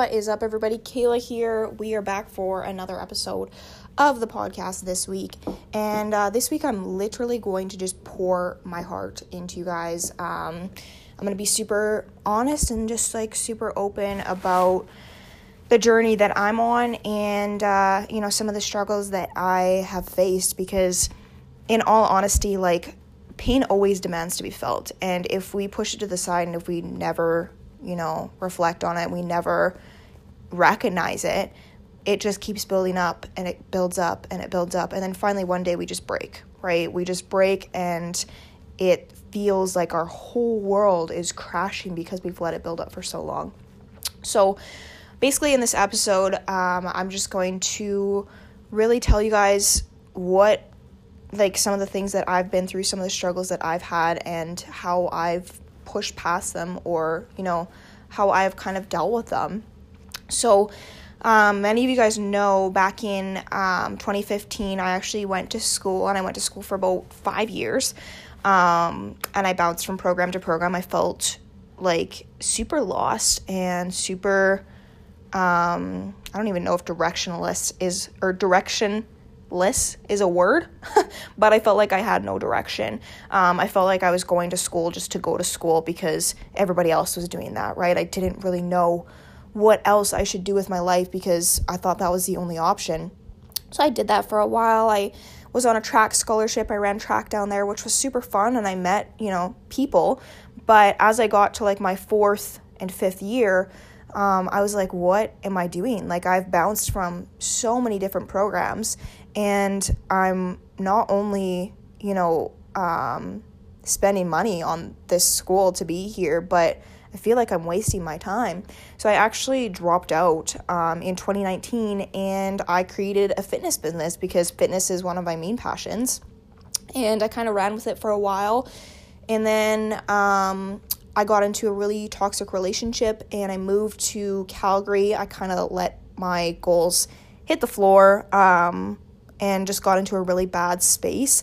What is up, everybody? Kayla here. We are back for another episode of the podcast this week. And uh, this week, I'm literally going to just pour my heart into you guys. Um, I'm going to be super honest and just like super open about the journey that I'm on and, uh, you know, some of the struggles that I have faced because, in all honesty, like, pain always demands to be felt. And if we push it to the side and if we never you know, reflect on it, we never recognize it, it just keeps building up and it builds up and it builds up. And then finally, one day we just break, right? We just break and it feels like our whole world is crashing because we've let it build up for so long. So, basically, in this episode, um, I'm just going to really tell you guys what like some of the things that I've been through, some of the struggles that I've had, and how I've pushed past them or, you know, how I've kind of dealt with them. So, um, many of you guys know back in um, 2015, I actually went to school and I went to school for about five years. Um, and I bounced from program to program. I felt like super lost and super, um, I don't even know if directionless is, or direction less is a word, but I felt like I had no direction. Um, I felt like I was going to school just to go to school because everybody else was doing that, right? I didn't really know what else I should do with my life because I thought that was the only option. So I did that for a while. I was on a track scholarship. I ran track down there, which was super fun, and I met, you know, people. But as I got to like my fourth and fifth year, um, I was like, what am I doing? Like, I've bounced from so many different programs, and I'm not only, you know, um, spending money on this school to be here, but I feel like I'm wasting my time. So I actually dropped out um, in 2019 and I created a fitness business because fitness is one of my main passions. And I kind of ran with it for a while. And then um, I got into a really toxic relationship and I moved to Calgary. I kind of let my goals hit the floor um, and just got into a really bad space.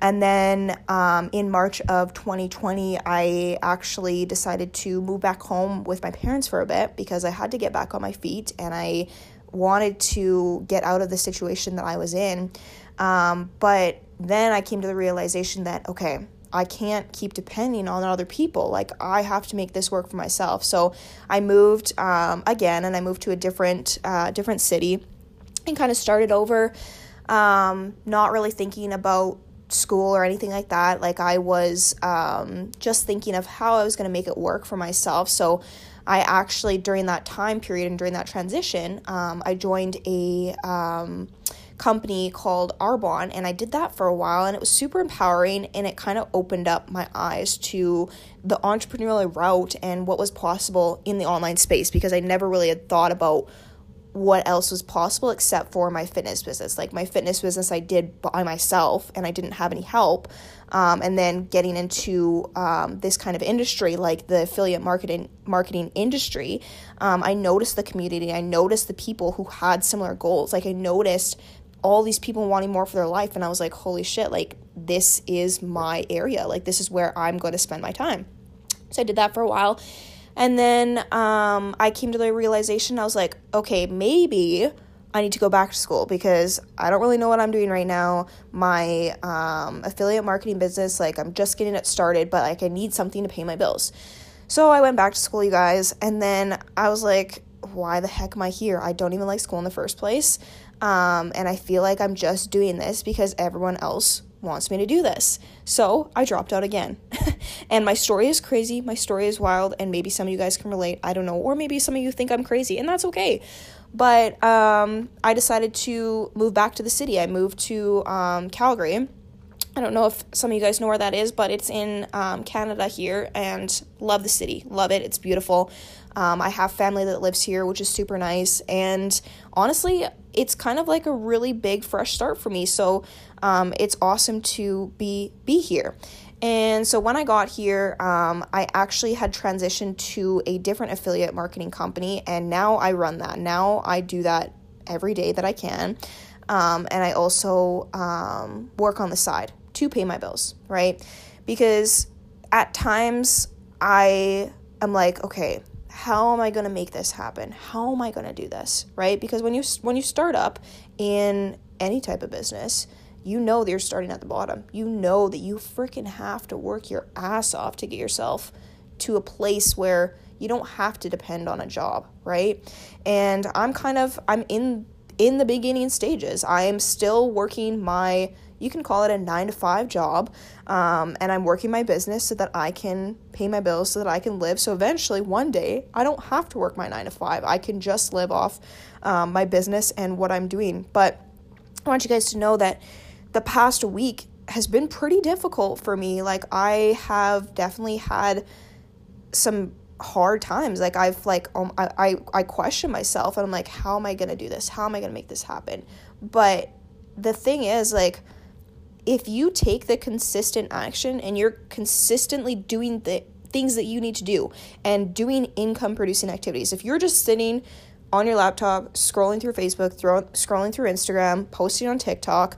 And then um, in March of 2020, I actually decided to move back home with my parents for a bit because I had to get back on my feet and I wanted to get out of the situation that I was in. Um, but then I came to the realization that, okay, I can't keep depending on other people. Like I have to make this work for myself. So I moved um, again, and I moved to a different uh, different city, and kind of started over. Um, not really thinking about school or anything like that. Like I was um, just thinking of how I was going to make it work for myself. So I actually during that time period and during that transition, um, I joined a um, company called Arbonne, and I did that for a while, and it was super empowering, and it kind of opened up my eyes to the entrepreneurial route and what was possible in the online space because I never really had thought about what else was possible except for my fitness business. Like my fitness business, I did by myself, and I didn't have any help. Um, and then getting into um, this kind of industry, like the affiliate marketing marketing industry, um, I noticed the community. I noticed the people who had similar goals. Like I noticed all these people wanting more for their life. And i was like holy shit like this is my area. Like this is where i'm going to spend my time. So i did that for a while. And then um, i came to the realization i was like okay maybe i need to go back to school because i don't really know what i'm doing right now. My um, affiliate marketing business like i'm just getting it started but like i need something to pay my bills. So i went back to school you guys and then i was like why the heck am I here? I don't even like school in the first place. Um, and I feel like I'm just doing this because everyone else wants me to do this. So I dropped out again. and my story is crazy. My story is wild. And maybe some of you guys can relate. I don't know. Or maybe some of you think I'm crazy, and that's okay. But um, I decided to move back to the city. I moved to um, Calgary. I don't know if some of you guys know where that is, but it's in um, Canada here, and love the city. Love it. It's beautiful. Um, I have family that lives here, which is super nice. And honestly, it's kind of like a really big fresh start for me. So um, it's awesome to be be here. And so when I got here, um, I actually had transitioned to a different affiliate marketing company, and now I run that. Now I do that every day that I can. Um, and I also um, work on the side to pay my bills, right? Because at times I am like, okay, how am I going to make this happen? How am I going to do this? Right? Because when you when you start up in any type of business, you know that you're starting at the bottom. You know that you freaking have to work your ass off to get yourself to a place where you don't have to depend on a job, right? And I'm kind of I'm in in the beginning stages. I am still working my you can call it a nine to five job. Um, and I'm working my business so that I can pay my bills, so that I can live. So eventually, one day, I don't have to work my nine to five. I can just live off um, my business and what I'm doing. But I want you guys to know that the past week has been pretty difficult for me. Like, I have definitely had some hard times like i've like um, I, I i question myself and i'm like how am i gonna do this how am i gonna make this happen but the thing is like if you take the consistent action and you're consistently doing the things that you need to do and doing income producing activities, if you're just sitting on your laptop, scrolling through Facebook, throw, scrolling through Instagram, posting on TikTok,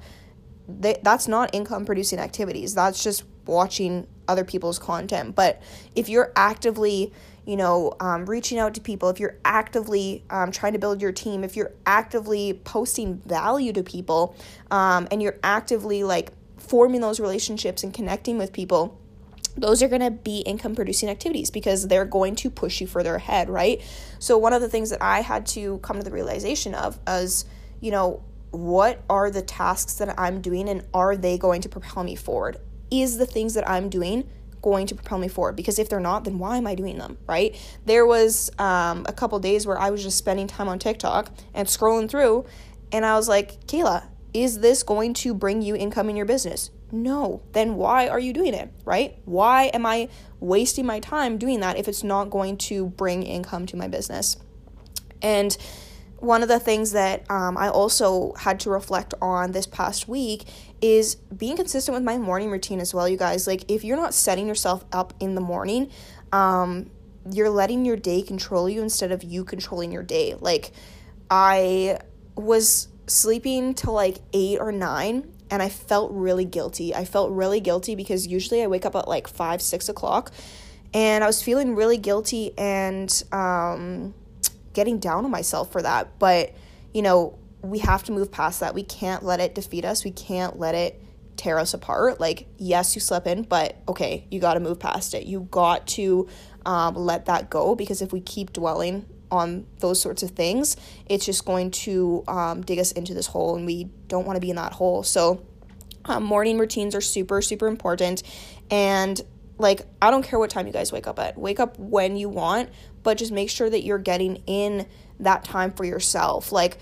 they, that's not income producing activities. That's just watching other people's content. But if you're actively, you know, um, reaching out to people, if you're actively um, trying to build your team, if you're actively posting value to people, um, and you're actively like forming those relationships and connecting with people, those are going to be income producing activities because they're going to push you further ahead, right? So, one of the things that I had to come to the realization of is, you know, what are the tasks that I'm doing and are they going to propel me forward? Is the things that I'm doing going to propel me forward because if they're not then why am i doing them right? There was um, a couple days where i was just spending time on tiktok and scrolling through and i was like kayla is this going to bring you income in your business? No. Then why are you doing it right? Why am i wasting my time doing that if it's not going to bring income to my business? And one of the things that um, I also had to reflect on this past week is being consistent with my morning routine as well, you guys. Like, if you're not setting yourself up in the morning, um, you're letting your day control you instead of you controlling your day. Like, I was sleeping till like eight or nine and I felt really guilty. I felt really guilty because usually I wake up at like five, six o'clock and I was feeling really guilty and, um, getting down on myself for that. But, you know, we have to move past that. We can't let it defeat us. We can't let it tear us apart. Like, yes, you slept in, but okay, you got to move past it. You got to um, let that go because if we keep dwelling on those sorts of things, it's just going to um, dig us into this hole, and we don't want to be in that hole. So, um, morning routines are super, super important. And like, I don't care what time you guys wake up at. Wake up when you want, but just make sure that you're getting in that time for yourself. Like,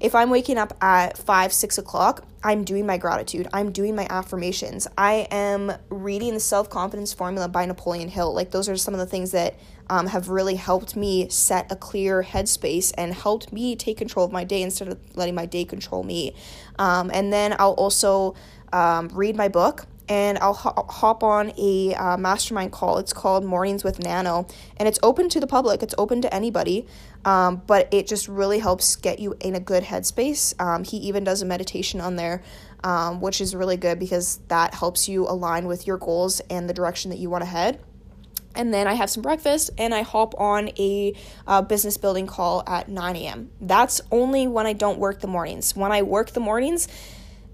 if I'm waking up at five, six o'clock, I'm doing my gratitude. I'm doing my affirmations. I am reading the self confidence formula by Napoleon Hill. Like, those are some of the things that um, have really helped me set a clear headspace and helped me take control of my day instead of letting my day control me. Um, and then I'll also um, read my book and I'll ho- hop on a uh, mastermind call. It's called Mornings with Neno, and it's open to the public. It's open to anybody, um, but it just really helps get you in a good headspace. Um, he even does a meditation on there, um, which is really good because that helps you align with your goals and the direction that you want to head. And then I have some breakfast and I hop on a uh, business building call at 9 a.m. That's only when I don't work the mornings. When I work the mornings,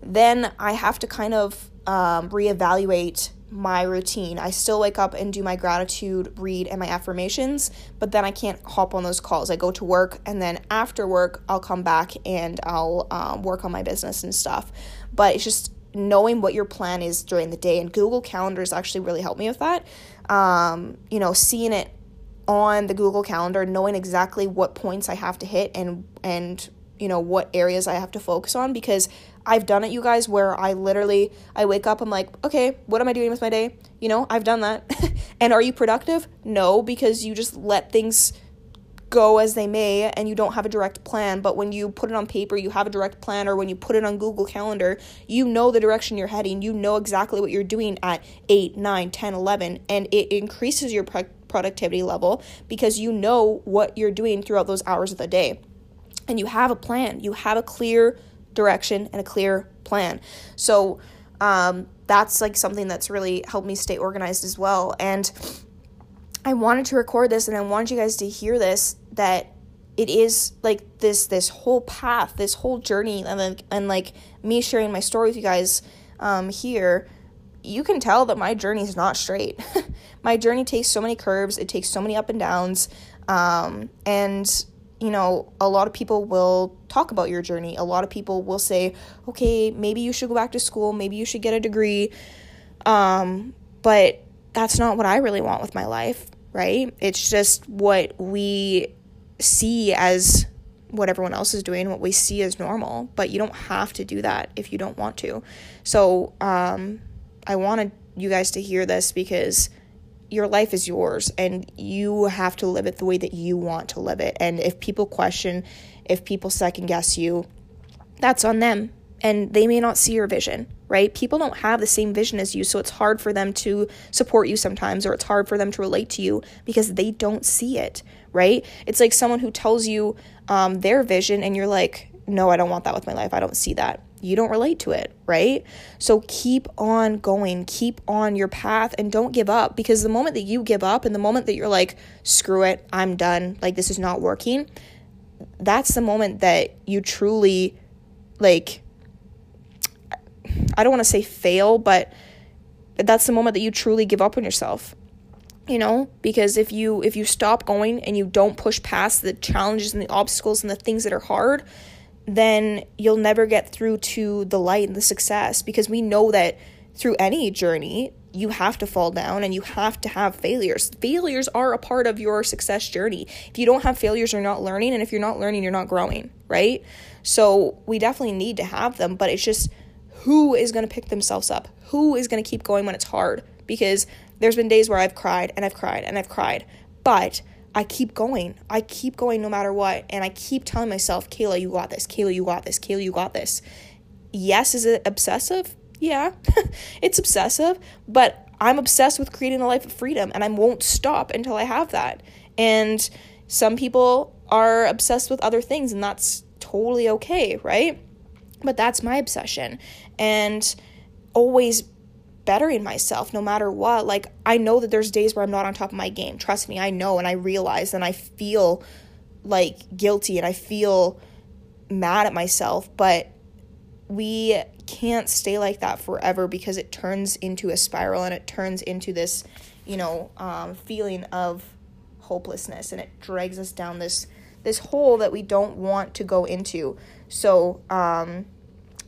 then I have to kind of um, reevaluate my routine. I still wake up and do my gratitude, read, and my affirmations, but then I can't hop on those calls. I go to work, and then after work, I'll come back and I'll um, work on my business and stuff. But it's just knowing what your plan is during the day, and Google Calendars actually really helped me with that. Um, you know, seeing it on the Google Calendar, knowing exactly what points I have to hit and and you know what areas I have to focus on because I've done it, you guys, where I literally I wake up, I'm like, okay, what am I doing with my day? You know, I've done that. and are you productive? No, because you just let things go as they may and you don't have a direct plan but when you put it on paper you have a direct plan or when you put it on google calendar you know the direction you're heading you know exactly what you're doing at 8 9 10 11 and it increases your pro- productivity level because you know what you're doing throughout those hours of the day and you have a plan you have a clear direction and a clear plan. So um, that's like something that's really helped me stay organized as well. And I wanted to record this and I wanted you guys to hear this that it is like this this whole path, this whole journey and then and like me sharing my story with you guys um here, you can tell that my journey is not straight. my journey takes so many curves, it takes so many up and downs. Um and you know, a lot of people will talk about your journey. A lot of people will say, "Okay, maybe you should go back to school, maybe you should get a degree." Um, but that's not what I really want with my life, right? It's just what we see as what everyone else is doing, what we see as normal, but you don't have to do that if you don't want to. So, um, I wanted you guys to hear this because your life is yours and you have to live it the way that you want to live it. And if people question, if people second guess you, that's on them and they may not see your vision, right? People don't have the same vision as you, so it's hard for them to support you sometimes, or it's hard for them to relate to you because they don't see it, right? It's like someone who tells you um, their vision, and you're like, no, I don't want that with my life. I don't see that. You don't relate to it, right? So keep on going, keep on your path, and don't give up because the moment that you give up and the moment that you're like, screw it, I'm done, like this is not working, that's the moment that you truly, like, I don't want to say fail, but that's the moment that you truly give up on yourself. You know, because if you if you stop going and you don't push past the challenges and the obstacles and the things that are hard, then you'll never get through to the light and the success because we know that through any journey, you have to fall down and you have to have failures. Failures are a part of your success journey. If you don't have failures, you're not learning. And if you're not learning, you're not growing, right? So we definitely need to have them, but it's just who is going to pick themselves up? Who is going to keep going when it's hard? Because there's been days where I've cried and I've cried and I've cried, but I keep going. I keep going no matter what. And I keep telling myself, Kayla, you got this. Kayla, you got this. Kayla, you got this. Yes, is it obsessive? Yeah, it's obsessive, but I'm obsessed with creating a life of freedom and I won't stop until I have that. And some people are obsessed with other things, and that's totally okay, right? But that's my obsession. And always bettering myself no matter what. Like, I know that there's days where I'm not on top of my game. Trust me, I know and I realize and I feel like guilty and I feel mad at myself, but we can't stay like that forever because it turns into a spiral and it turns into this, you know, um, feeling of hopelessness and it drags us down this this hole that we don't want to go into. So, um,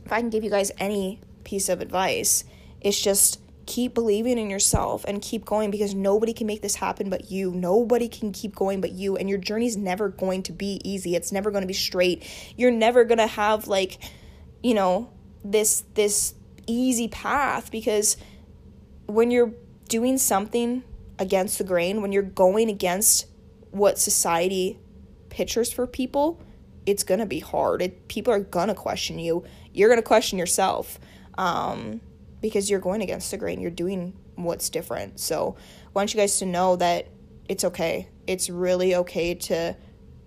if I can give you guys any piece of advice, it's just keep believing in yourself and keep going because nobody can make this happen but you. Nobody can keep going but you. And your journey's never going to be easy. It's never going to be straight. You're never going to have like, you know, this this easy path because when you're doing something against the grain, when you're going against what society pictures for people, it's going to be hard. It, people are going to question you. You're going to question yourself. Um, because you're going against the grain. You're doing what's different. So I want you guys to know that it's okay. It's really okay to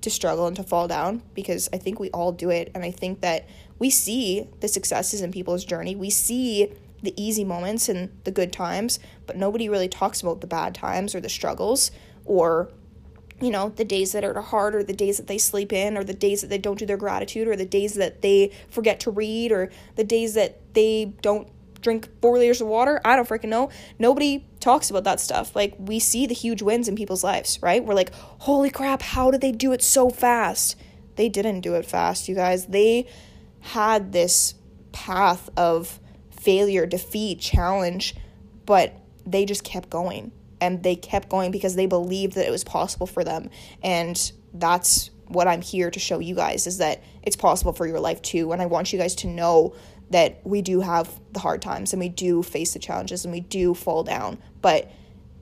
to struggle and to fall down because I think we all do it and I think that we see the successes in people's journey. We see the easy moments and the good times, but nobody really talks about the bad times or the struggles or you know, the days that are hard or the days that they sleep in or the days that they don't do their gratitude or the days that they forget to read or the days that they don't drink four liters of water. I don't freaking know. Nobody talks about that stuff. Like, we see the huge wins in people's lives, right? We're like, holy crap, how did they do it so fast? They didn't do it fast, you guys. They had this path of failure, defeat, challenge, but they just kept going. And they kept going because they believed that it was possible for them. And that's what I'm here to show you guys is that it's possible for your life too. And I want you guys to know that we do have the hard times and we do face the challenges and we do fall down. But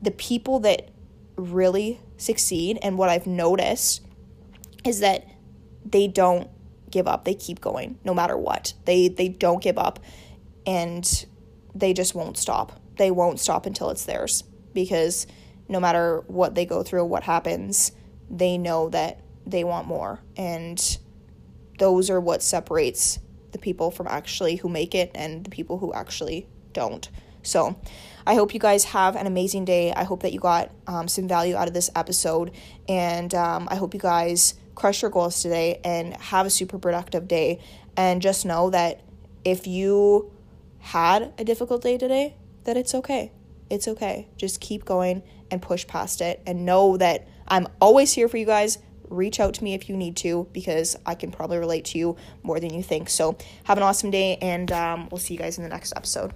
the people that really succeed and what I've noticed is that they don't give up. They keep going no matter what. They they don't give up and they just won't stop. They won't stop until it's theirs because no matter what they go through, what happens, they know that they want more and those are what separates the people from actually who make it and the people who actually don't. So, I hope you guys have an amazing day. I hope that you got um, some value out of this episode. And um, I hope you guys crush your goals today and have a super productive day. And just know that if you had a difficult day today, that it's okay. It's okay. Just keep going and push past it and know that I'm always here for you guys. Reach out to me if you need to because I can probably relate to you more than you think. So, have an awesome day, and um, we'll see you guys in the next episode.